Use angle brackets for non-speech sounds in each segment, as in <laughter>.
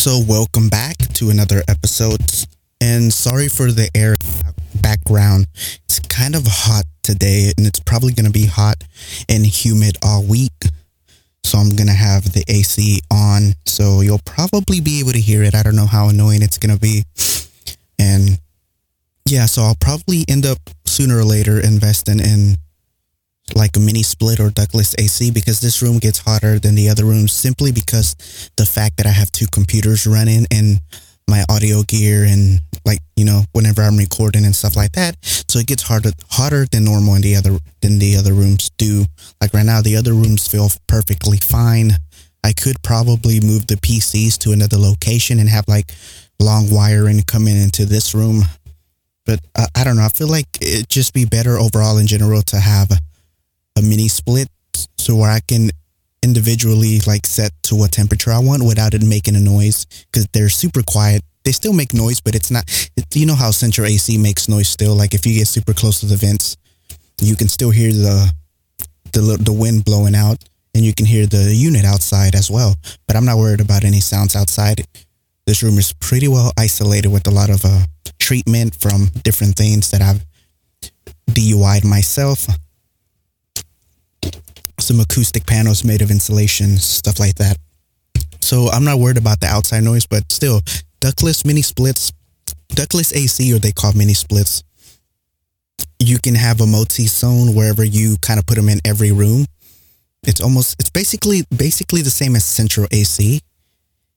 So, welcome back to another episode. And sorry for the air background. It's kind of hot today, and it's probably going to be hot and humid all week. So, I'm going to have the AC on. So, you'll probably be able to hear it. I don't know how annoying it's going to be. And yeah, so I'll probably end up sooner or later investing in like a mini split or ductless AC because this room gets hotter than the other rooms simply because the fact that I have two computers running and my audio gear and like you know whenever I'm recording and stuff like that. So it gets harder hotter than normal in the other than the other rooms do. Like right now the other rooms feel perfectly fine. I could probably move the PCs to another location and have like long wiring coming into this room. But uh, I don't know. I feel like it'd just be better overall in general to have a mini split so where I can individually like set to what temperature I want without it making a noise because they're super quiet. They still make noise, but it's not. It, you know how central AC makes noise still. Like if you get super close to the vents, you can still hear the the the wind blowing out, and you can hear the unit outside as well. But I'm not worried about any sounds outside. This room is pretty well isolated with a lot of uh, treatment from different things that I've DIY'd myself some acoustic panels made of insulation, stuff like that. So I'm not worried about the outside noise, but still, ductless mini splits, ductless AC, or they call mini splits. You can have a multi zone wherever you kind of put them in every room. It's almost, it's basically basically the same as central AC.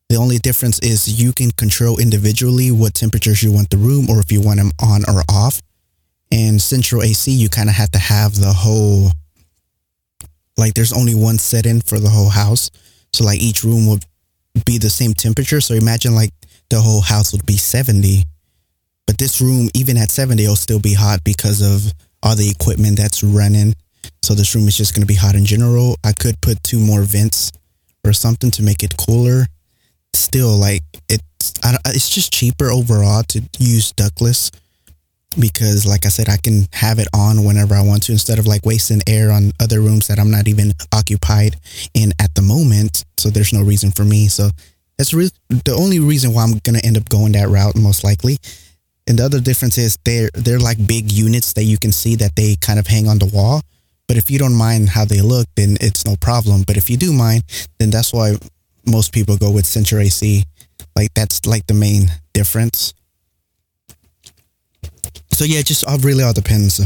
The only difference is you can control individually what temperatures you want the room or if you want them on or off. And central AC, you kind of have to have the whole like there's only one setting for the whole house. So like each room would be the same temperature. So imagine like the whole house would be 70. But this room, even at 70, will still be hot because of all the equipment that's running. So this room is just going to be hot in general. I could put two more vents or something to make it cooler. Still, like it's it's just cheaper overall to use ductless because like I said, I can have it on whenever I want to instead of like wasting air on other rooms that I'm not even occupied in at the moment. So there's no reason for me. So that's re- the only reason why I'm going to end up going that route most likely. And the other difference is they're, they're like big units that you can see that they kind of hang on the wall. But if you don't mind how they look, then it's no problem. But if you do mind, then that's why most people go with Central AC. Like that's like the main difference. So yeah, just all really all depends.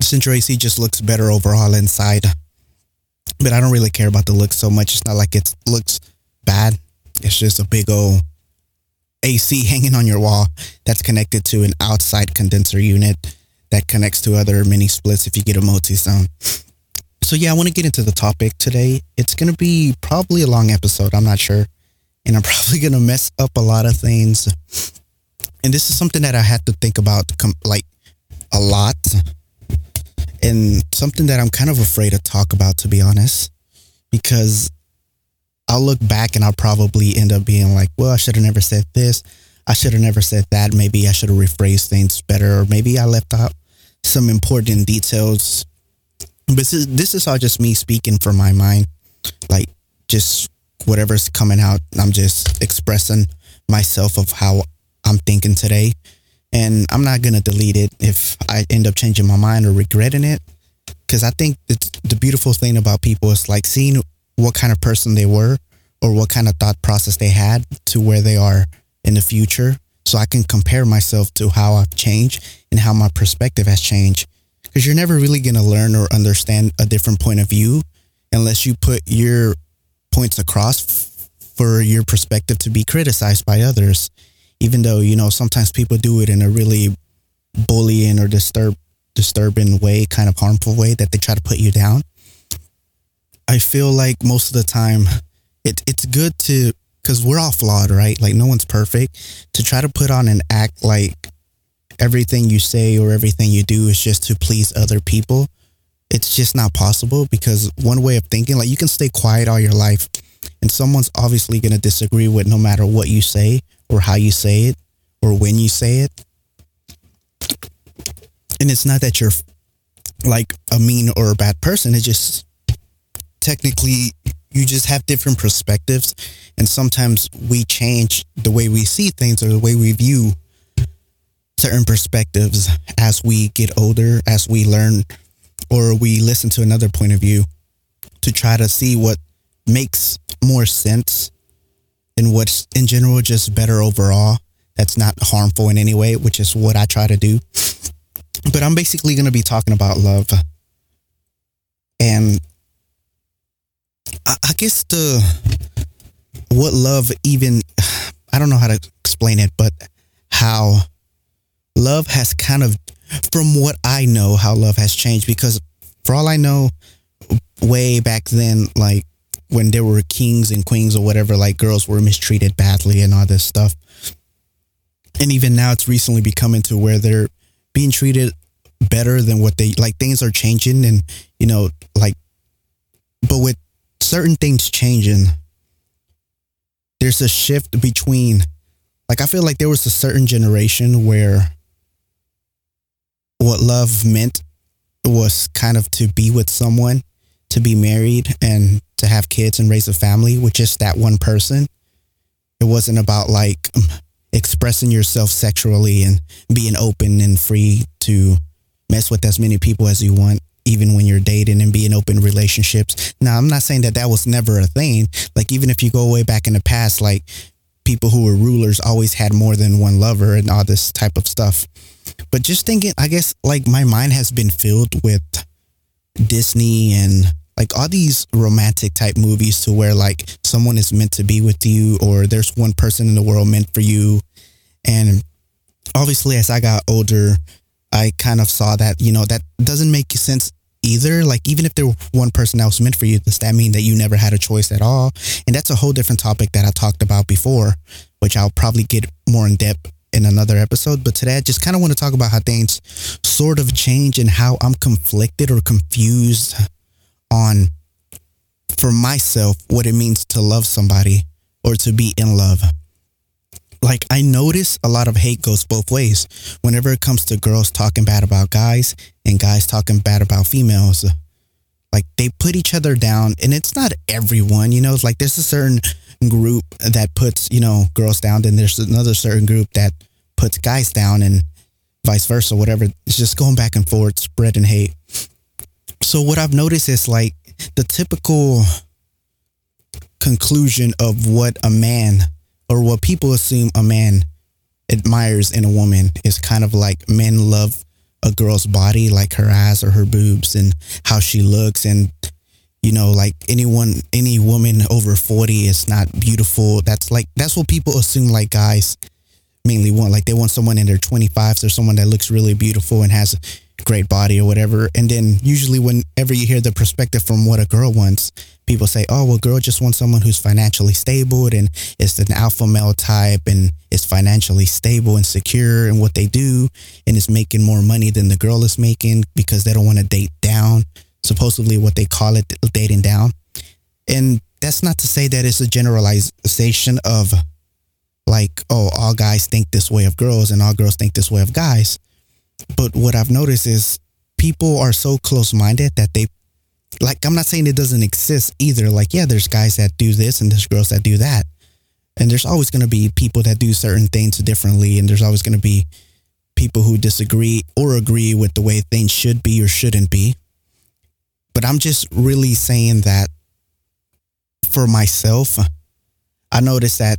Central AC just looks better overall inside, but I don't really care about the look so much. It's not like it looks bad. It's just a big old AC <laughs> hanging on your wall that's connected to an outside condenser unit that connects to other mini splits if you get a multi-zone. So yeah, I want to get into the topic today. It's to be probably a long episode. I'm not sure. And I'm <laughs> probably to mess up a lot of things and this is something that I had to think about like a lot and something that I'm kind of afraid to talk about to be honest because I'll look back and I'll probably end up being like, well, I should have never said this. I should have never said that. Maybe I should have rephrased things better or maybe I left out some important details. But this is, this is all just me speaking from my mind. Like just whatever's coming out, I'm just expressing myself of how I'm thinking today. And I'm not going to delete it if I end up changing my mind or regretting it. Because I think it's the beautiful thing about people is like seeing what kind of person they were or what kind of thought process they had to where they are in the future. So I can compare myself to how I've changed and how my perspective has changed. Because you're never really going to learn or understand a different point of view unless you put your points across for your perspective to be criticized by others even though you know sometimes people do it in a really bullying or disturb disturbing way, kind of harmful way that they try to put you down. I feel like most of the time it it's good to because we're all flawed, right? Like no one's perfect. To try to put on an act like everything you say or everything you do is just to please other people, it's just not possible because one way of thinking, like you can stay quiet all your life and someone's obviously going to disagree with no matter what you say or how you say it or when you say it. And it's not that you're like a mean or a bad person. It's just technically you just have different perspectives and sometimes we change the way we see things or the way we view certain perspectives as we get older as we learn or we listen to another point of view to try to see what makes more sense and what's in general just better overall. That's not harmful in any way which is what i try to do. But i'm basically going to be talking about love. And I, I guess the what love even I don't know how to explain it, but how love has kind of from what I know how love has changed. Because for all I know way back then like when there were kings and queens or whatever like girls were mistreated badly and all this stuff. And even now it's recently becoming to where they're being treated better than what they like things are changing and you know like but with certain things changing, there's a shift between, like, I feel like there was a certain generation where what love meant was kind of to be with someone, to be married, and to have kids and raise a family with just that one person. It wasn't about like um, expressing yourself sexually and being open and free to mess with as many people as you want even when you're dating and being open relationships. Now, I'm not saying that that was never a thing. Like, even if you go way back in the past, like people who were rulers always had more than one lover and all this type of stuff. But just thinking, I guess, like my mind has been filled with Disney and like all these romantic type movies to where like someone is meant to be with you or there's one person in the world meant for you. And obviously, as I got older, I kind of saw that, you know, that doesn't make sense either. Like, even if there were one person that was meant for you, does that mean that you never had a choice at all? And that's a whole different topic that I talked about before, which I'll probably get more in depth in another episode. But today I just kind of want to talk about how things sort of change and how I'm conflicted or confused on, for myself, what it means to love somebody or to be in love like I notice a lot of hate goes both ways whenever it comes to girls talking bad about guys and guys talking bad about females. Like they put each other down and it's not everyone, you know, it's like there's a certain group that puts, you know, girls down and there's another certain group that puts guys down and vice versa, whatever. It's just going back and forth, spreading hate. So what I've noticed is like the typical conclusion of what a man or what people assume a man admires in a woman is kind of like men love a girl's body, like her ass or her boobs and how she looks. And, you know, like anyone, any woman over 40 is not beautiful. That's like, that's what people assume like guys mainly want. Like they want someone in their 25s or someone that looks really beautiful and has great body or whatever. And then usually whenever you hear the perspective from what a girl wants, people say, oh, well, girl just wants someone who's financially stable and is an alpha male type and is financially stable and secure in what they do and is making more money than the girl is making because they don't want to date down, supposedly what they call it, dating down. And that's not to say that it's a generalization of like, oh, all guys think this way of girls and all girls think this way of guys. But what I've noticed is people are so close minded that they like I'm not saying it doesn't exist either. Like, yeah, there's guys that do this and there's girls that do that. And there's always going to be people that do certain things differently. And there's always going to be people who disagree or agree with the way things should be or shouldn't be. But I'm just really saying that for myself, I noticed that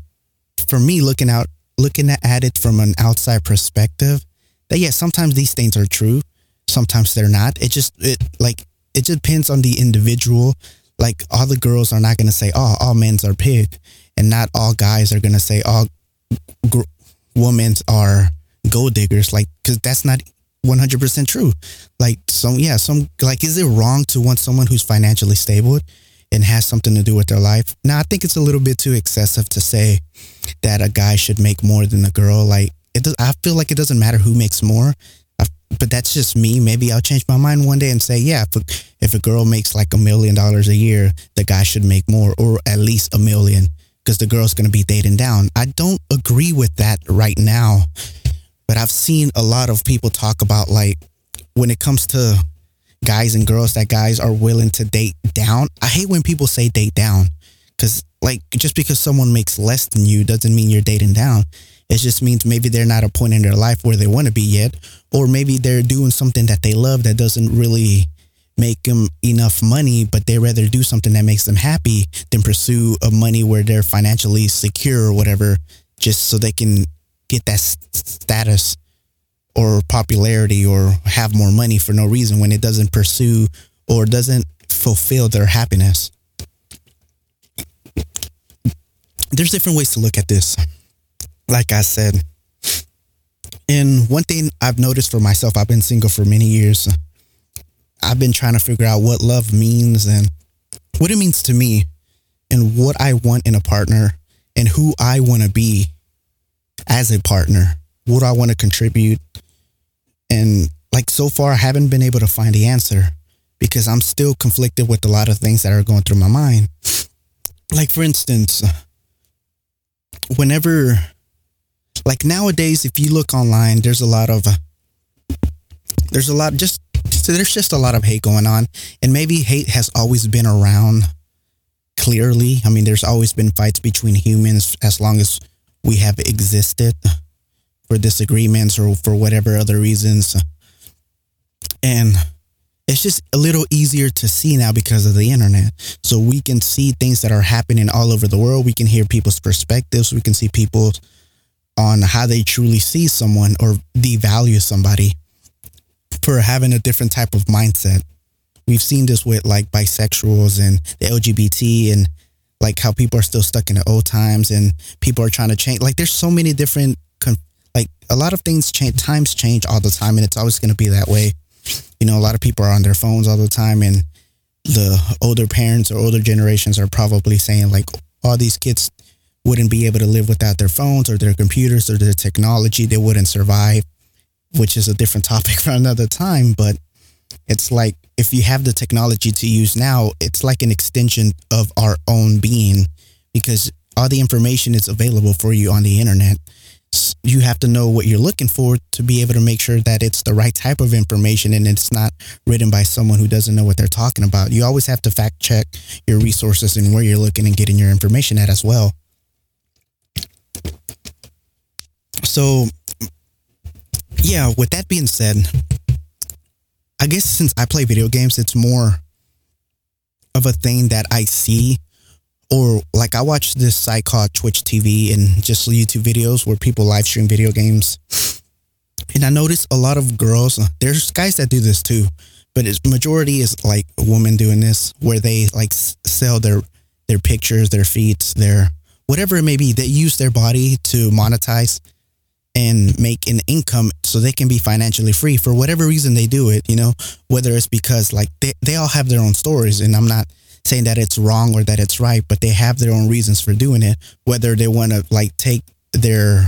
for me, looking out, looking at it from an outside perspective, that yeah, sometimes these things are true, sometimes they're not. It just it like it just depends on the individual. Like all the girls are not to say, "Oh, all men's are pig," and not all guys are to say, "All gr- women's are gold diggers." Like, because that's not 100% true. Like some, yeah, some like, is it wrong to want someone who's financially stable and has something to do with their life? Now, I think it's a little bit too excessive to say that a guy should make more than a girl. Like, it does, I feel like it doesn't matter who makes more but that's just me. Maybe I'll change my mind one day and say, yeah, if a, if a girl makes like a million dollars a year, the guy should make more or at least a million because the girl's going to be dating down. I don't agree with that right now, but I've seen a lot of people talk about like when it comes to guys and girls that guys are willing to date down. I hate when people say date down because, like, just because someone makes less than you doesn't mean you're dating down. It just means maybe they're not a point in their life where they want to be yet, or maybe they're doing something that they love that doesn't really make them enough money, but they rather do something that makes them happy than pursue a money where they're financially secure or whatever, just so they can get that status or popularity or have more money for no reason when it doesn't pursue or doesn't fulfill their happiness. There's different ways to look at this. Like I said, and one thing I've noticed for myself, I've been single for many years. I've been trying to figure out what love means and what it means to me and what I want in a partner and who I want to be as a partner. What do I want to contribute? And like so far, I haven't been able to find the answer because I'm still conflicted with a lot of things that are going through my mind. Like, for instance, whenever, like nowadays, if you look online, there's a lot of, uh, there's a lot, just, so there's just a lot of hate going on. And maybe hate has always been around clearly. I mean, there's always been fights between humans as long as we have existed for disagreements or for whatever other reasons. And it's just a little easier to see now because of the internet. So we can see things that are happening all over the world. We can hear people's perspectives. We can see people on how they truly see someone or devalue somebody for having a different type of mindset. We've seen this with like bisexuals and the LGBT and like how people are still stuck in the old times and people are trying to change. Like there's so many different like a lot of things change times change all the time and it's always going to be that way you know a lot of people are on their phones all the time and the older parents or older generations are probably saying like all these kids wouldn't be able to live without their phones or their computers or their technology they wouldn't survive which is a different <laughs> topic for another time but it's like if you have the technology to use now it's like an extension of our own being because all the information is available for you on the internet you have to know what you're looking for to be able to make sure that it's the right type of information and it's not written by someone who doesn't know what they're talking about. You always have to fact check your resources and where you're looking and getting your information at as well. So, yeah, with that being said, I guess since I play video games, it's more of a thing that I see or like I watch this site called Twitch TV and just YouTube videos where people live stream video games. And I notice a lot of girls, there's guys that do this too, but its majority is like women doing this where they like sell their their pictures, their feet, their whatever it may be. They use their body to monetize and make an income so they can be financially free for whatever reason they do it, you know, whether it's because like they, they all have their own stories and I'm not saying that it's wrong or that it's right, but they have their own reasons for doing it. Whether they want to like take their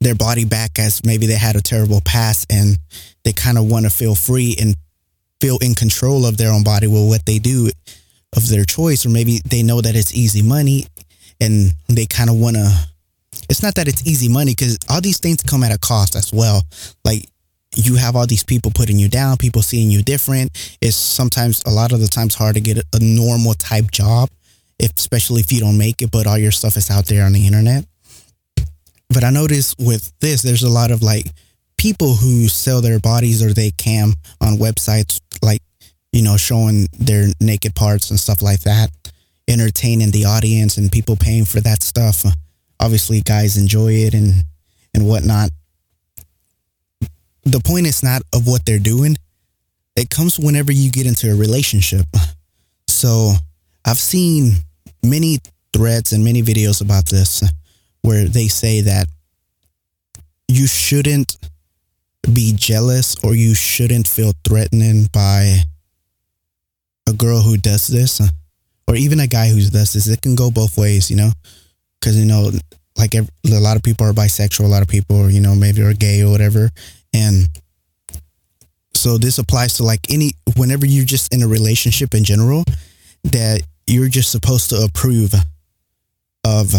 their body back as maybe they had a terrible past and they kind of want to feel free and feel in control of their own body with what they do of their choice, or maybe they know that it's easy money and they kind of want to. It's not that it's easy money because all these things come at a cost as well. Like you have all these people putting you down, people seeing you different. It's sometimes a lot of the times hard to get a, normal type job, if, especially if you don't make it, but all your stuff is out there on the internet. But I notice with this, there's a lot of like people who sell their bodies or they cam on websites, like, you know, showing their naked parts and stuff like that, entertaining the audience and people paying for that stuff. Obviously, guys enjoy it and and whatnot the point is not of what they're doing. It comes whenever you get into a relationship. So I've seen many threads and many videos about this where they say that you shouldn't be jealous or you shouldn't feel threatened by a girl who does this or even a guy who does this. It can go both ways, you know, because, you know, like a lot of people are bisexual, a lot of people, you know, maybe are gay or whatever. And so this applies to like any, whenever you're just in a relationship in general, that you're just supposed to approve of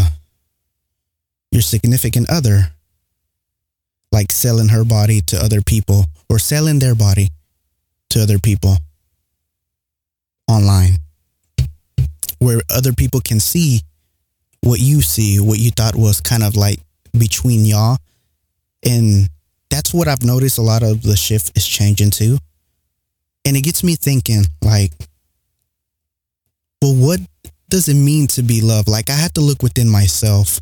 your significant other, like selling her body to other people or selling their body to other people online where other people can see what you see, what you thought was kind of like between y'all. And that's what I've noticed a lot of the shift is changing too. And it gets me thinking, like, well, what does it mean to be loved? Like, I have to look within myself.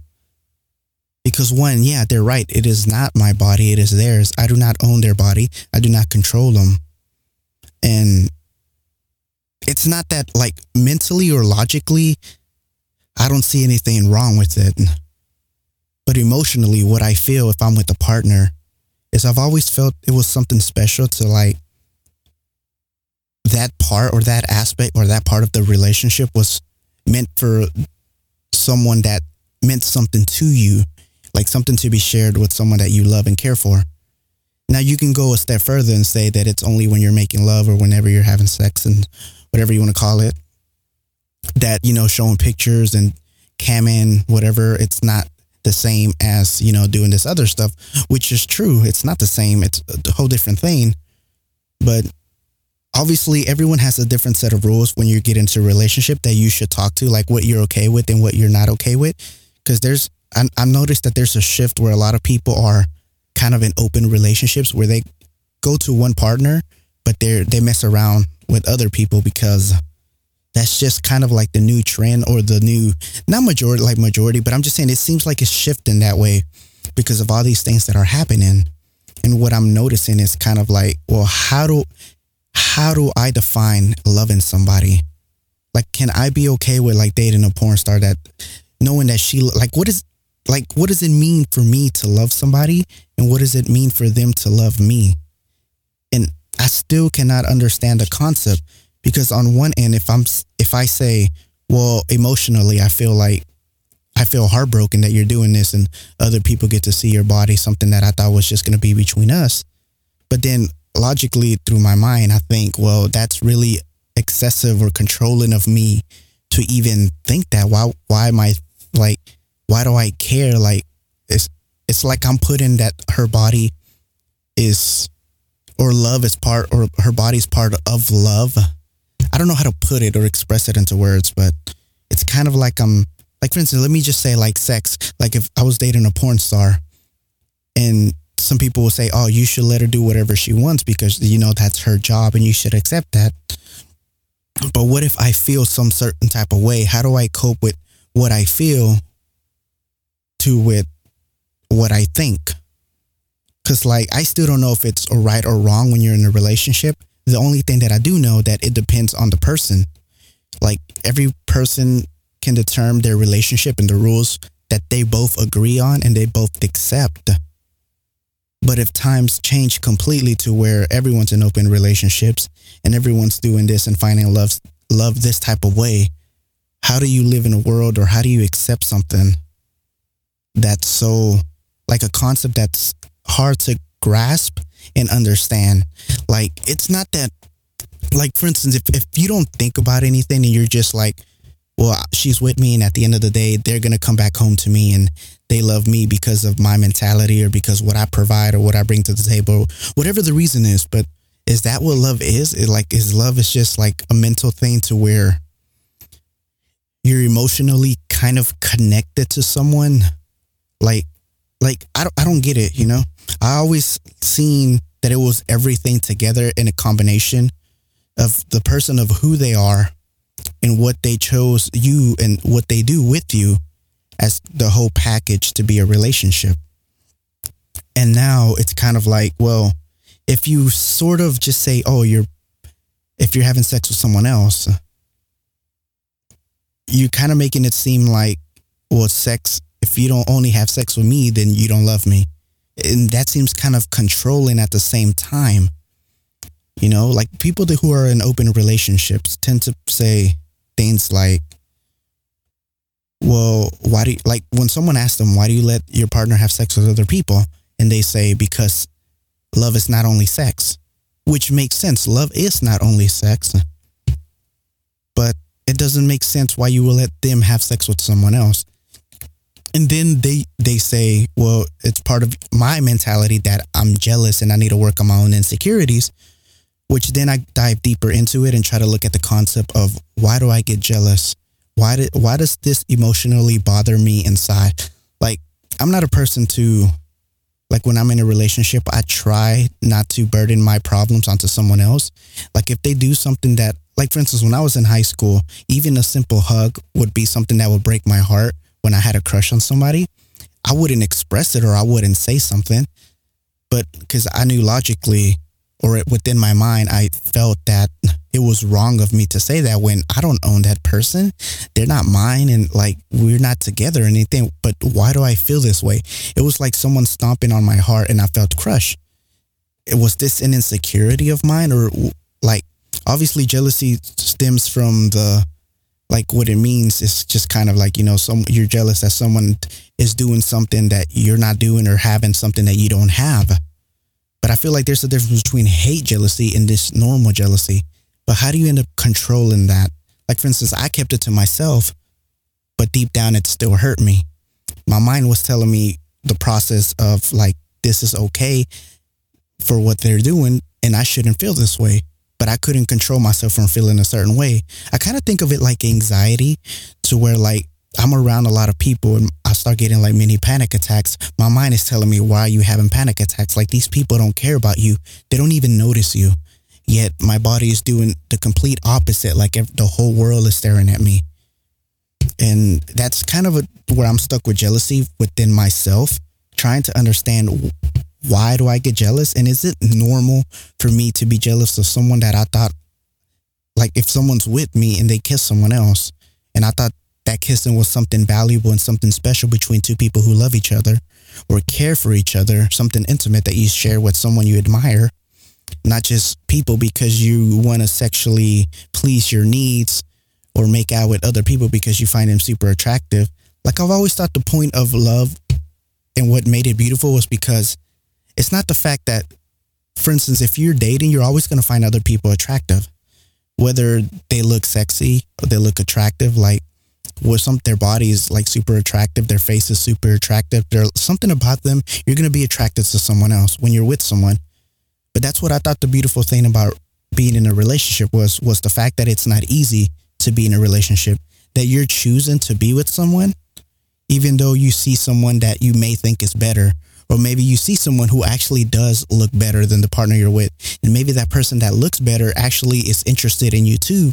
Because one, yeah, they're right. It is not my body, it is theirs. I do not own their body, I do not control them. And it's not that, like, mentally or logically, I don't see anything wrong with it. But emotionally, what I feel if I'm with a partner is I've always felt it was something special to like that part or that aspect or that part of the relationship was meant for someone that meant something to you, like something to be shared with someone that you love and care for. Now you can go a step further and say that it's only when you're making love or whenever you're having sex and whatever you want to call it that, you know, showing pictures and camming, whatever, it's not the same as, you know, doing this other stuff, which is true. It's not the same. It's a whole different thing. But obviously everyone has a different set of rules when you get into a relationship that you should talk to, like what you're okay with and what you're not okay with. Cause there's, I, I noticed that there's a shift where a lot of people are kind of in open relationships where they go to one partner, but they're, they mess around with other people because that's just kind of like the new trend or the new not majority like majority but i'm just saying it seems like it's shifting that way because of all these things that are happening. And what i'm noticing is kind of like well how do how do i define loving somebody? Like can i be okay with like dating a porn star that knowing that she like what is like what does it mean for me to love somebody? And what does it mean for them to love me? And i still cannot understand the concept because on one end if i'm if i say well emotionally i feel like i feel heartbroken that you're doing this and other people get to see your body something that i thought was just going to be between us. But then logically through my mind i think well that's really excessive or controlling of me to even think that. Why why am i like why do i care? Like it's it's like i'm putting that her body is or love is part or her body's part of love I don't know how to put it or express it into words, but it's kind of like I'm like for instance, let me just say like sex. Like if I was dating a porn star and some people will say, "Oh, you should let her do whatever she wants because you know that's her job and you should accept that." But what if I feel some certain type of way? How do I cope with what I feel to with what I think? Cuz like I still don't know if it's right or wrong when you're in a relationship, the only thing that I do know that it depends on the person. Like every person can determine their relationship and the rules that they both agree on and they both accept. But if times change completely to where everyone's in open relationships and everyone's doing this and finding love love this type of way, how do you live in a world or how do you accept something that's so like a concept that's hard to grasp and understand. Like, it's not that, like, for instance, if, if you don't think about anything and you're just like, well, she's with me, and at the end of the day, they're going to come back home to me and they love me because of my mentality or because what I provide or what I bring to the table, whatever the reason is. But is that what love is? It like, is love is just like a mental thing to where you're emotionally kind of connected to someone? Like, like I don't, I don't get it, you know? I always seen that it was everything together in a combination of the person of who they are and what they chose you and what they do with you as the whole package to be a relationship. And now it's kind of like, well, if you sort of just say, oh, you're, if you're having sex with someone else, you're kind of making it seem like, well, sex, if you don't only have sex with me, then you don't love me and that seems kind of controlling at the same time. You know, like people who are in open relationships tend to say things like, well, why do you, like when someone asks them, why do you let your partner have sex with other people? And they say, because love is not only sex, which makes sense. Love is not only sex, but it doesn't make sense why you will let them have sex with someone else and then they they say, well, it's part of my mentality that I'm jealous and I need to work on my own insecurities. which then I dive deeper into it and try to look at the concept of why do I get jealous? Why did why does this emotionally bother me inside? Like I'm not a person to like when I'm in a relationship, I try not to burden my problems onto someone else. Like if they do something that like for instance when I was in high school, even a simple hug would be something that would break my heart when I had a crush on somebody. I wouldn't express it or I wouldn't say something. But cuz I knew logically or within my mind, I felt that it was wrong of me to say that when I don't own that person. They're not mine and like we're not together or anything. But why do I feel this way? It was like someone stomping on my heart and I felt crushed. It was this an insecurity of mine or like obviously jealousy stems from the like what it means is just kind of like you know some you're jealous that someone is doing something that you're not doing or having something that you don't have but I feel like there's a difference between hate jealousy and this normal jealousy. But how do you end up controlling that? Like, for instance, I kept it to myself, but deep down it still hurt me. My mind was telling me the process of like, this is okay for what they're doing, and I shouldn't feel this way. But I couldn't control myself from feeling a certain way. I kind of think of it like anxiety to where like I'm around a lot of people and I start getting like mini panic attacks. My mind is telling me, why are you having panic attacks? Like these people don't care about you. They don't even notice you. Yet my body is doing the complete opposite. Like the whole world is staring at me. And that's kind of a, where I'm stuck with jealousy within myself, trying to understand why do I get jealous? And is it normal for me to be jealous of someone that I thought, like if someone's with me and they kiss someone else, and I thought that kissing was something valuable and something special between two people who love each other or care for each other, something intimate that you share with someone you admire, not just people because you want to sexually please your needs or make out with other people because you find them super attractive. Like I've always thought the point of love and what made it beautiful was because it's not the fact that, for instance, if you're dating, you're always going to find other people attractive, whether they look sexy or they look attractive. Like with some their body is like super attractive, their face is super attractive. There's something about them, you're gonna be attracted to someone else when you're with someone. But that's what I thought the beautiful thing about being in a relationship was was the fact that it's not easy to be in a relationship. That you're choosing to be with someone, even though you see someone that you may think is better, or maybe you see someone who actually does look better than the partner you're with. And maybe that person that looks better actually is interested in you too,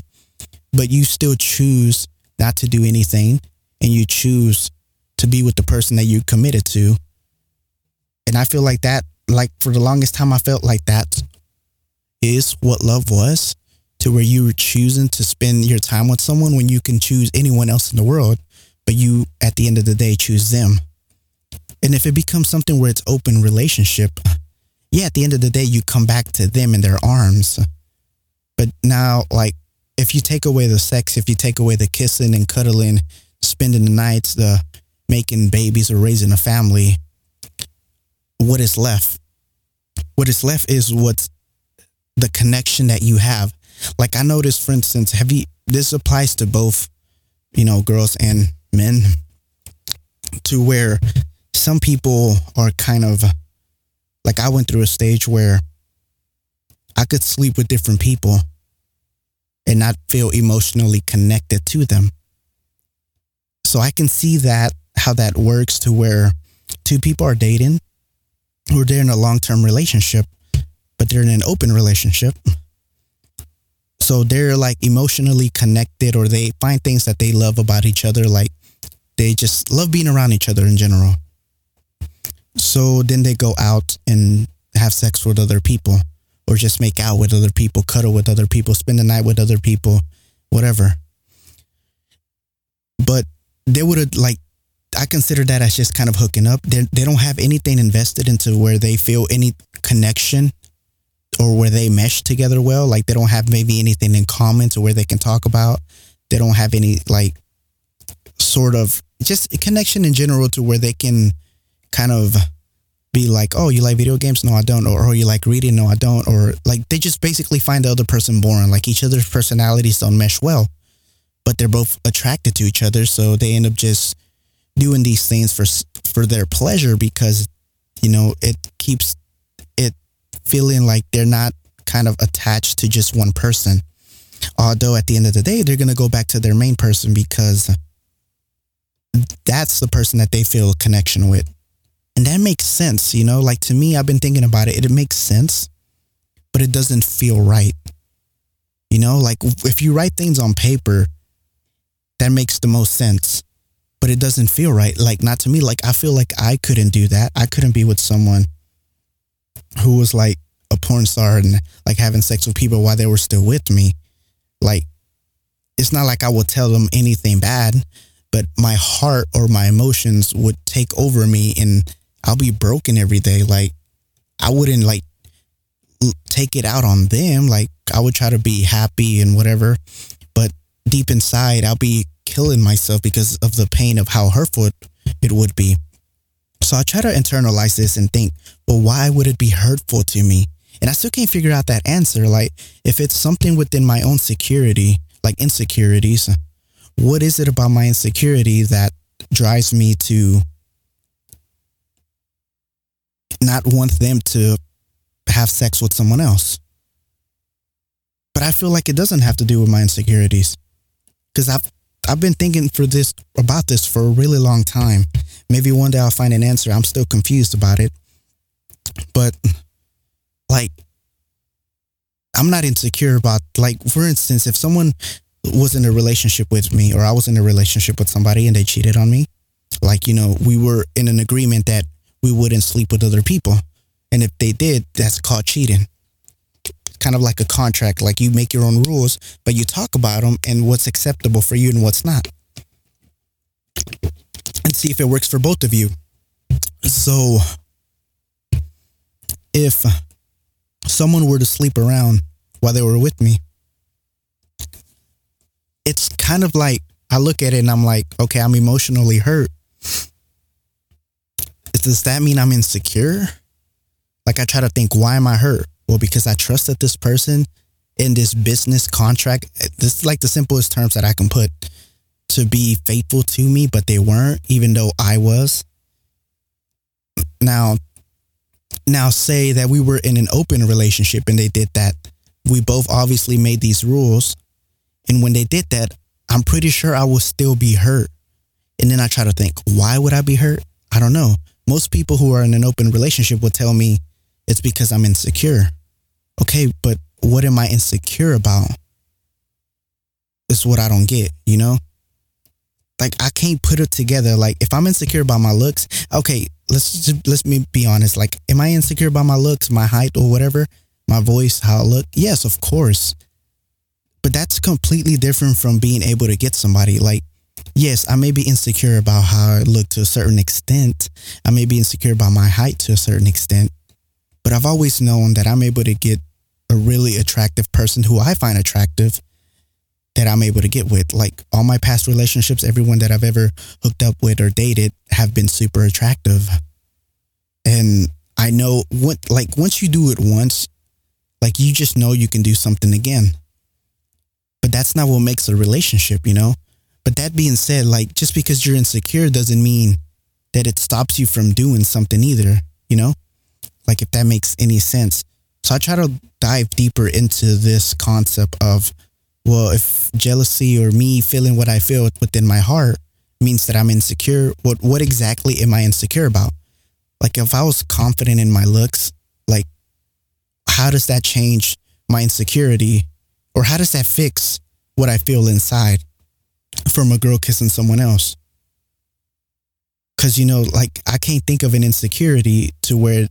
but you still choose not to do anything and you choose to be with the person that you committed to. And I feel like that, like for the longest time, I felt like that is what love was to where you were choosing to spend your time with someone when you can choose anyone else in the world, but you at the end of the day choose them. And if it becomes something where it's open relationship, yeah, at the end of the day, you come back to them in their arms. But now, like, if you take away the sex, if you take away the kissing and cuddling, spending the nights, the making babies or raising a family, what is left? What is left is what's the connection that you have. Like I noticed, for instance, have you, this applies to both, you know, girls and men, to where some people are kind of like I went through a stage where I could sleep with different people and not feel emotionally connected to them. So I can see that, how that works to where two people are dating or they're in a long term relationship, but they're in an open relationship. So they're like emotionally connected or they find things that they love about each other. Like they just love being around each other in general. So then they go out and have sex with other people or just make out with other people, cuddle with other people, spend the night with other people, whatever. But they would have like I consider that as just kind of hooking up. They they don't have anything invested into where they feel any connection or where they mesh together well. Like they don't have maybe anything in common to where they can talk about. They don't have any like sort of just connection in general to where they can kind of be like, oh, you like video games? No, I don't. Or, oh, you like reading? No, I don't. Or like they just basically find the other person boring. Like each other's personalities don't mesh well, but they're both attracted to each other. So they end up just doing these things for for their pleasure because you know it keeps it feeling like they're not kind of attached to just one person. Although at the end of the day, they're going to go back to their main person because that's the person that they feel connection with. And that makes sense, you know? Like to me, I've been thinking about it. It makes sense, but it doesn't feel right. You know, like if you write things on paper, that makes the most sense, but it doesn't feel right. Like, not to me. Like, I feel like I couldn't do that. I couldn't be with someone who was like a porn star and like having sex with people while they were still with me. Like, it's not like I would tell them anything bad, but my heart or my emotions would take over me and I'll be broken every day. Like, I wouldn't like take it out on them. Like, I would try to be happy and whatever. But deep inside, I'll be killing myself because of the pain of how hurtful it would be. So I try to internalize this and think, well, why would it be hurtful to me? And I still can't figure out that answer. Like, if it's something within my own security, like insecurities, what is it about my insecurity that drives me to not want them to have sex with someone else? But I feel like it doesn't have to do with my insecurities because I've I've been thinking for this about this for a really long time. Maybe one day I'll find an answer. I'm still confused about it. But like I'm not insecure about like for instance if someone was in a relationship with me or I was in a relationship with somebody and they cheated on me, like you know, we were in an agreement that we wouldn't sleep with other people. And if they did, that's called cheating kind of like a contract. Like you make your own rules, but you talk about them and what's acceptable for you and what's not. And see if it works for both of you. So if someone were to sleep around while they were with me, it's kind of like I look at it and I'm like, okay, I'm emotionally hurt. Does that mean I'm insecure? Like I try to think, why am I hurt? Well, because I trusted this person in this business contract. This is like the simplest terms that I can put to be faithful to me, but they weren't, even though I was. Now, now say that we were in an open relationship and they did that. We both obviously made these rules. And when they did that, I'm pretty sure I would still be hurt. And then I try to think, why would I be hurt? I don't know. Most people who are in an open relationship will tell me it's because I'm insecure. Okay, but what am I insecure about? Is what I don't get, you know? Like I can't put it together. Like if I'm insecure about my looks, okay, let's just, let's me be honest. Like, am I insecure about my looks, my height, or whatever, my voice, how I look? Yes, of course. But that's completely different from being able to get somebody. Like, yes, I may be insecure about how I look to a certain extent. I may be insecure about my height to a certain extent. But I've always known that I'm able to get a really attractive person who I find attractive that I'm able to get with. Like all my past relationships, everyone that I've ever hooked up with or dated have been super attractive. And I know what like once you do it once, like you just know you can do something again. But that's not what makes a relationship, you know? But that being said, like just because you're insecure doesn't mean that it stops you from doing something either, you know? Like if that makes any sense. So I try to dive deeper into this concept of, well, if jealousy or me feeling what I feel within my heart means that I'm insecure, what what exactly am I insecure about? Like if I was confident in my looks, like how does that change my insecurity? Or how does that fix what I feel inside from a girl kissing someone else? Cause you know, like I can't think of an insecurity to where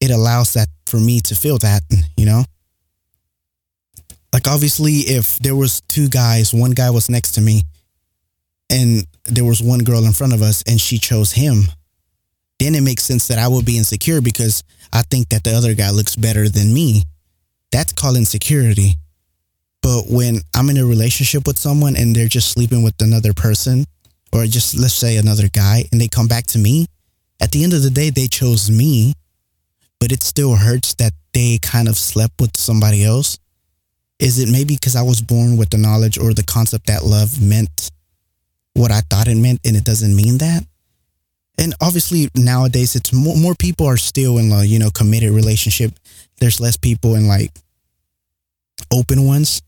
it allows that for me to feel that, you know? Like obviously if there was two guys, one guy was next to me and there was one girl in front of us and she chose him, then it makes sense that I would be insecure because I think that the other guy looks better than me. That's called insecurity. But when I'm in a relationship with someone and they're just sleeping with another person, or just let's say another guy, and they come back to me, at the end of the day, they chose me but it still hurts that they kind of slept with somebody else? Is it maybe because I was born with the knowledge or the concept that love meant what I thought it meant and it doesn't mean that? and obviously nowadays it's more more people are still in a you know committed relationship. There's less people in like open ones,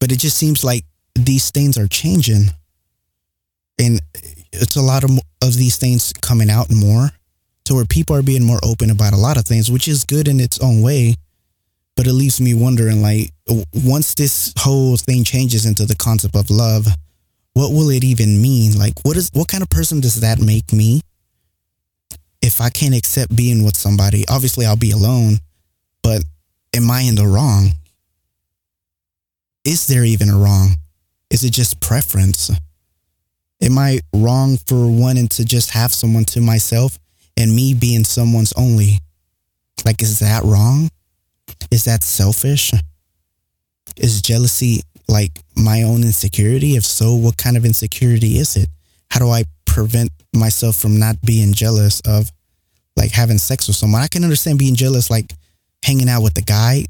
but it just seems like these things are changing, and it's a lot of of these things coming out more, to where people are being more open about a lot of things, which is good in its own way. But it leaves me wondering, like, once this whole thing changes into the concept of love, what will it even mean? Like, what is what kind of person does that make me? If I can't accept being with somebody, obviously I'll be alone. But am I in the wrong? Is there even a wrong? Is it just preference? Am I wrong for wanting to just have someone to myself and me being someone's only? Like, is that wrong? Is that selfish? Is jealousy like my own insecurity? If so, what kind of insecurity is it? How do I prevent myself from not being jealous of like having sex with someone? I can understand being jealous, like hanging out with the guy,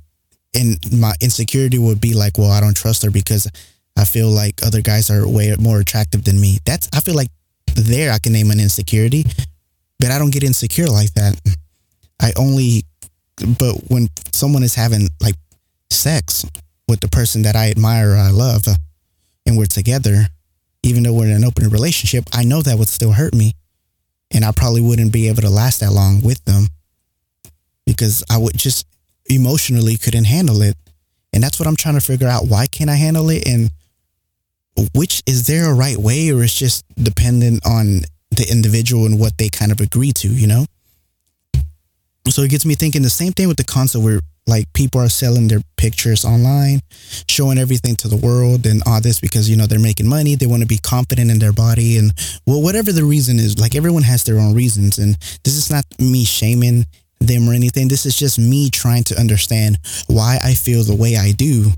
and my insecurity would be like, well, I don't trust her because I feel like other guys are way more attractive than me. That's I feel like there I can name an insecurity, but I don't get insecure like that. I only, but when someone is having like sex with the person that I admire or I love, uh, and we're together, even though we're in an open relationship, I know that would still hurt me. And I probably wouldn't be able to last that long with them because I would just emotionally couldn't handle it. And that's what I'm trying to figure out. Why can't I handle it? And which is there a right way or it's just dependent on the individual and what they kind of agree to, you know? So it gets me thinking the same thing with the concept where like people are selling their pictures online, showing everything to the world and all this because, you know, they're making money. They want to be confident in their body. And well, whatever the reason is, like everyone has their own reasons. And this is not me shaming them or anything. This is just me trying to understand why I feel the way I do.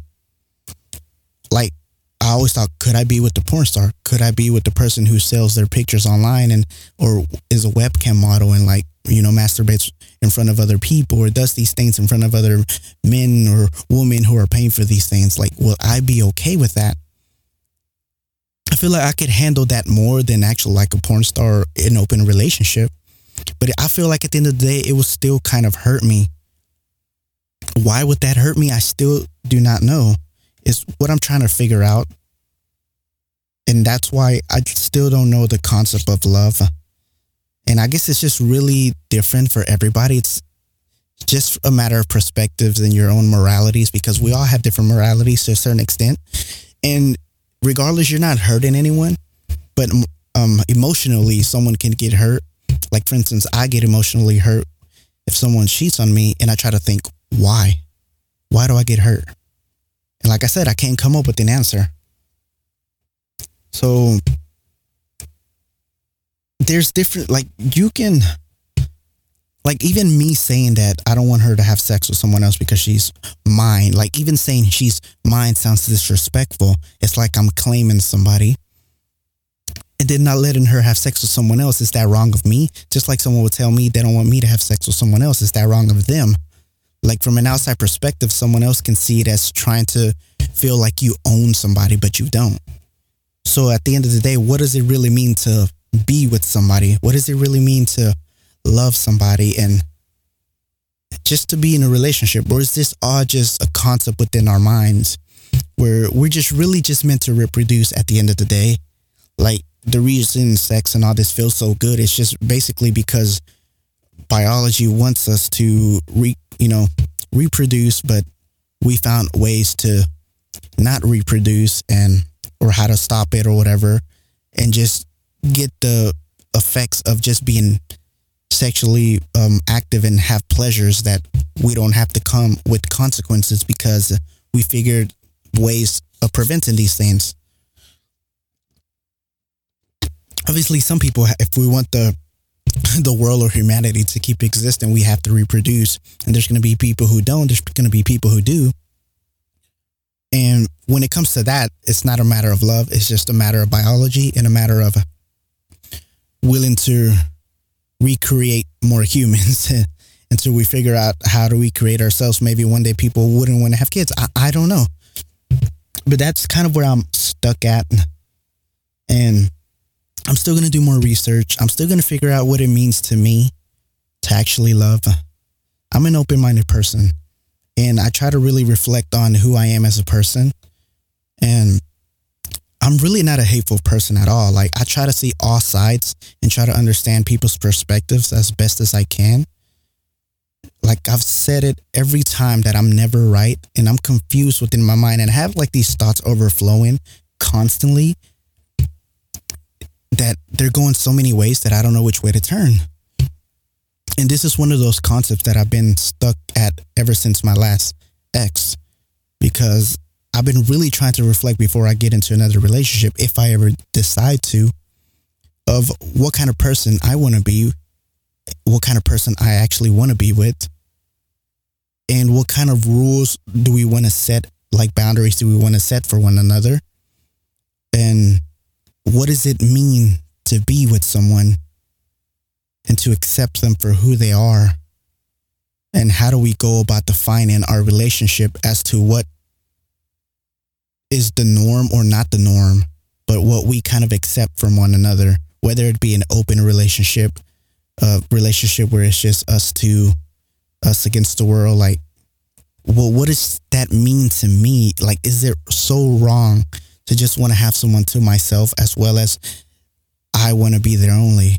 Like, I always thought, could I be with the porn star? Could I be with the person who sells their pictures online and or is a webcam model and like you know masturbates in front of other people or does these things in front of other men or women who are paying for these things? Like, will I be okay with that? I feel like I could handle that more than actually like a porn star in open relationship. But I feel like at the end of the day, it will still kind of hurt me. Why would that hurt me? I still do not know is what I'm trying to figure out. And that's why I still don't know the concept of love. And I guess it's just really different for everybody. It's just a matter of perspectives and your own moralities because we all have different moralities to a certain extent. And regardless, you're not hurting anyone, but um, emotionally, someone can get hurt. Like, for instance, I get emotionally hurt if someone cheats on me and I try to think, why? Why do I get hurt? And like I said, I can't come up with an answer. So there's different, like, you can, like, even me saying that I don't want her to have sex with someone else because she's mine, like, even saying she's mine sounds disrespectful. It's like I'm claiming somebody. And then not letting her have sex with someone else, is that wrong of me? Just like someone would tell me they don't want me to have sex with someone else, is that wrong of them? like from an outside perspective, someone else can see it as trying to feel like you own somebody, but you don't. So at the end of the day, what does it really mean to be with somebody? What does it really mean to love somebody and just to be in a relationship? Or is this all just a concept within our minds where we're just really just meant to reproduce at the end of the day? Like the reason sex and all this feels so good is just basically because biology wants us to re, you know, reproduce, but we found ways to not reproduce and or how to stop it or whatever and just get the effects of just being sexually um, active and have pleasures that we don't have to come with consequences because we figured ways of preventing these things. Obviously, some people, if we want the <laughs> the world or humanity to keep existing, we have to reproduce. And there's going to be people who don't. There's going to be people who do. And when it comes to that, it's not a matter of love. It's just a matter of biology and a matter of willing to recreate more humans <laughs> until we figure out how to recreate ourselves. Maybe one day people wouldn't want to have kids. I, I don't know. But that's kind of where I'm stuck at. And I'm still going to do more research. I'm still going to figure out what it means to me to actually love. I'm an open minded person and I try to really reflect on who I am as a person. And I'm really not a hateful person at all. Like, I try to see all sides and try to understand people's perspectives as best as I can. Like, I've said it every time that I'm never right and I'm confused within my mind and I have like these thoughts overflowing constantly that they're going so many ways that I don't know which way to turn. And this is one of those concepts that I've been stuck at ever since my last ex because I've been really trying to reflect before I get into another relationship, if I ever decide to, of what kind of person I want to be, what kind of person I actually want to be with, and what kind of rules do we want to set, like boundaries do we want to set for one another, and what does it mean to be with someone and to accept them for who they are? And how do we go about defining our relationship as to what is the norm or not the norm, but what we kind of accept from one another, whether it be an open relationship, a relationship where it's just us two, us against the world, like, well, what does that mean to me? Like, is it so wrong to just want to have someone to myself as well as I want to be there only?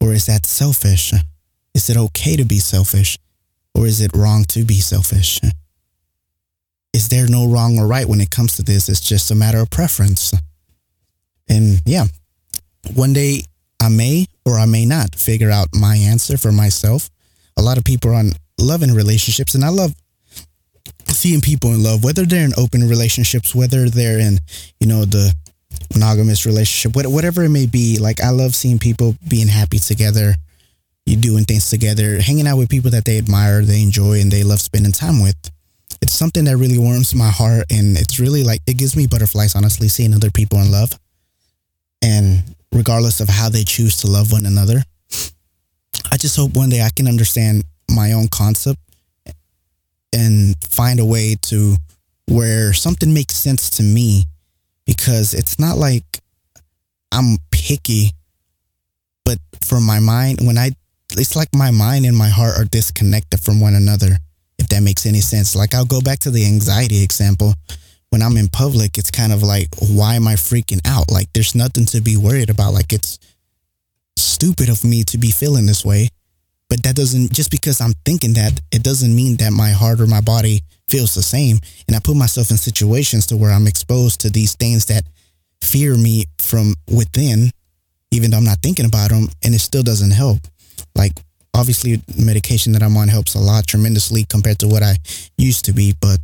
Or is that selfish? Is it okay to be selfish? Or is it wrong to be selfish? Is there no wrong or right when it comes to this? It's just a matter of preference. And yeah, one day I may or I may not figure out my answer for myself. A lot of people are on love in relationships, and I love seeing people in love, whether they're in open relationships, whether they're in, you know, the monogamous relationship, whatever it may be. Like, I love seeing people being happy together, you doing things together, hanging out with people that they admire, they enjoy, and they love spending time with. It's something that really warms my heart, and it's really like it gives me butterflies, honestly, seeing other people in love. And regardless of how they choose to love one another, I just hope one day I can understand my own concept and find a way to where something makes sense to me because it's not like I'm picky, but for my mind, when I, it's like my mind and my heart are disconnected from one another, if that makes any sense. Like I'll go back to the anxiety example. When I'm in public, it's kind of like, why am I freaking out? Like there's nothing to be worried about. Like it's stupid of me to be feeling this way. But that doesn't, just because I'm thinking that, it doesn't mean that my heart or my body feels the same. And I put myself in situations to where I'm exposed to these things that fear me from within, even though I'm not thinking about them, and it still doesn't help. Like, obviously, medication that I'm on helps a lot tremendously compared to what I used to be, but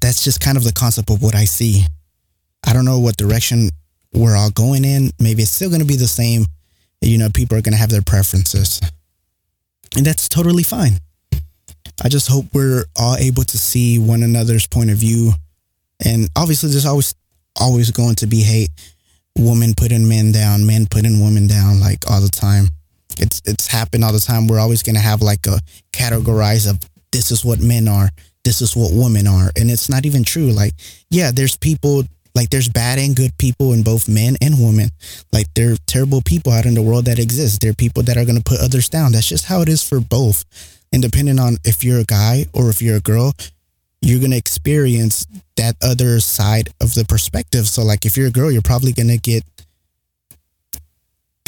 that's just kind of the concept of what I see. I don't know what direction we're all going in. Maybe it's still going to be the same you know, people are going to have their preferences. And that's totally fine. I just hope we're all able to see one another's point of view. And obviously, there's always always going to be hate. Women putting men down, men putting women down, like all the time. It's it's happened all the time. We're always to have like a categorize of this is what men are, this is what women are, and it's not even true. Like, yeah, there's people like there's bad and good people in both men and women. Like there are terrible people out in the world that exist. There are people that are going to put others down. That's just how it is for both. And depending on if you're a guy or if you're a girl, you're going to experience that other side of the perspective. So like if you're a girl, you're probably going to get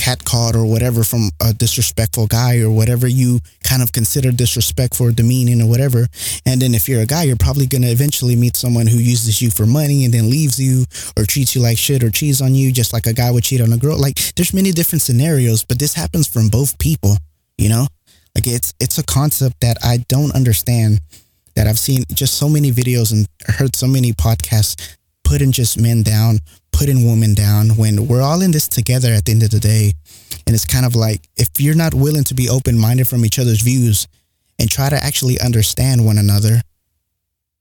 catcalled or whatever from a disrespectful guy or whatever you kind of consider disrespectful or demeaning or whatever. And then if you're a guy, you're probably going to eventually meet someone who uses you for money and then leaves you or treats you like shit or cheats on you, just like a guy would cheat on a girl. Like there's many different scenarios, but this happens from both people, you know? Like it's it's a concept that I don't understand that I've seen just so many videos and heard so many podcasts putting just men down, putting women down when we're all in this together at the end of the day. And it's kind of like if you're not willing to be open minded from each other's views and try to actually understand one another,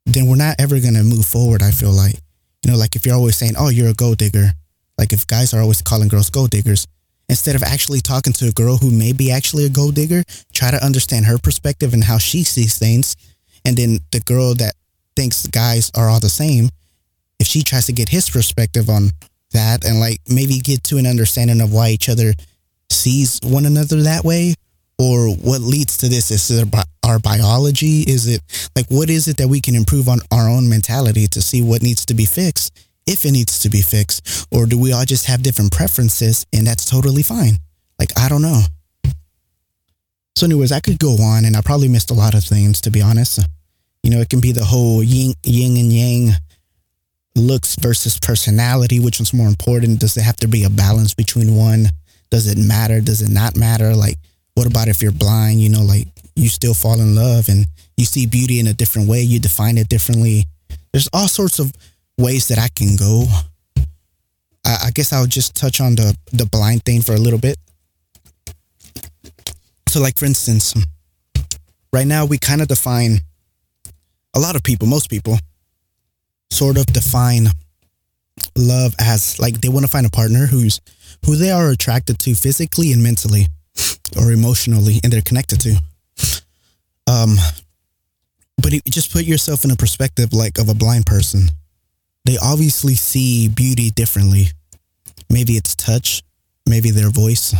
then we're not ever going to move forward. I feel like, you know, like if you're always saying, oh, you're a gold digger, like if guys are always calling girls gold diggers, instead of actually talking to a girl who may be actually a gold digger, try to understand her perspective and how she sees things. And then the girl that thinks guys are all the same, if she tries to get his perspective on that and like maybe get to an understanding of why each other sees one another that way or what leads to this? Is it our biology? Is it like what is it that we can improve on our own mentality to see what needs to be fixed if it needs to be fixed? Or do we all just have different preferences and that's totally fine? Like i don't know. So anyways i could go on and i probably missed a lot of things to be honest. You know it can be the whole yin, yin and yang looks versus personality which one's more important? Does there have to be a balance between one? Does it matter? Does it not matter? Like what about if you're blind you know like you still fall in love and you see beauty in a different way you define it differently? There's all sorts of ways that i can go. I, I guess i'll just touch on the the blind thing for a little bit. So like for instance right now we kind of define a lot of people most people sort of define love as like they want to find a partner who's who they are attracted to physically and mentally or emotionally and they're connected to. Um but it, just put yourself in a perspective like of a blind person. They obviously see beauty differently. Maybe it's touch maybe their voice.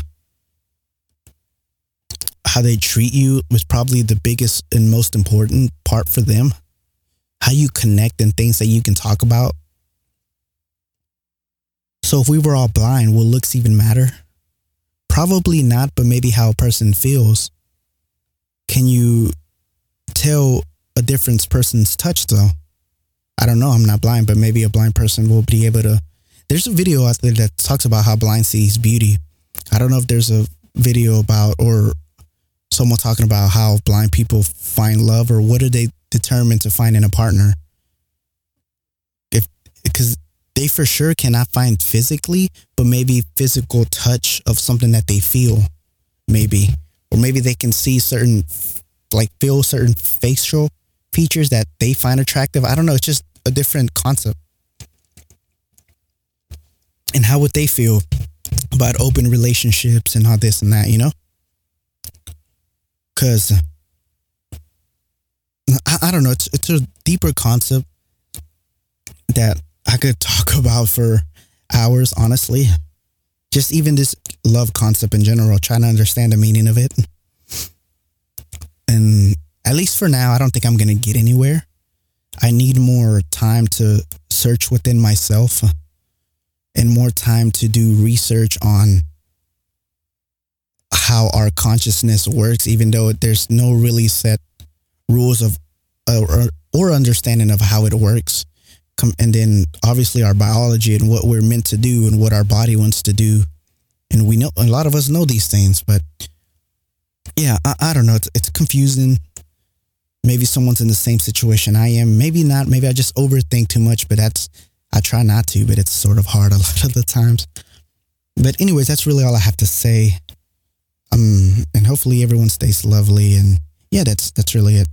How they treat you was probably the biggest and most important part for them how you connect and things that you can talk about. So if we were all blind, will looks even matter? Probably not, but maybe how a person feels. Can you tell a different person's touch though? I don't know, I'm not blind, but maybe a blind person will be able to. There's a video out there that talks about how blind sees beauty. I don't know if there's a video about or someone talking about how blind people find love or what do they determine to find in a partner? If because they for sure cannot find physically but maybe physical touch of something that they feel maybe. Or maybe they can see certain like feel certain facial features that they find attractive. I don't know it's just a different concept. And how would they feel about open relationships and all this and that you know because I, I don't know. It's it's a deeper concept that I could <laughs> talk about for hours. Honestly, just even this love concept in general, trying to understand the meaning of it. And at least for now, I don't think I'm gonna get anywhere. I need more time to search within myself and more time to do research on how our consciousness works, even though there's no really set rules of uh, or, or understanding of how it works. and then obviously our biology and what we're meant to do and what our body wants to do. And we know a lot of us know these things, but yeah, I, I don't know. It's, it's confusing. Maybe someone's in the same situation I am. Maybe not. Maybe I just overthink too much, but that's, I try not to, but it's sort of hard a lot of the times. But anyways, that's really all I have to say. Um, and hopefully everyone stays lovely. And yeah, that's, that's really it.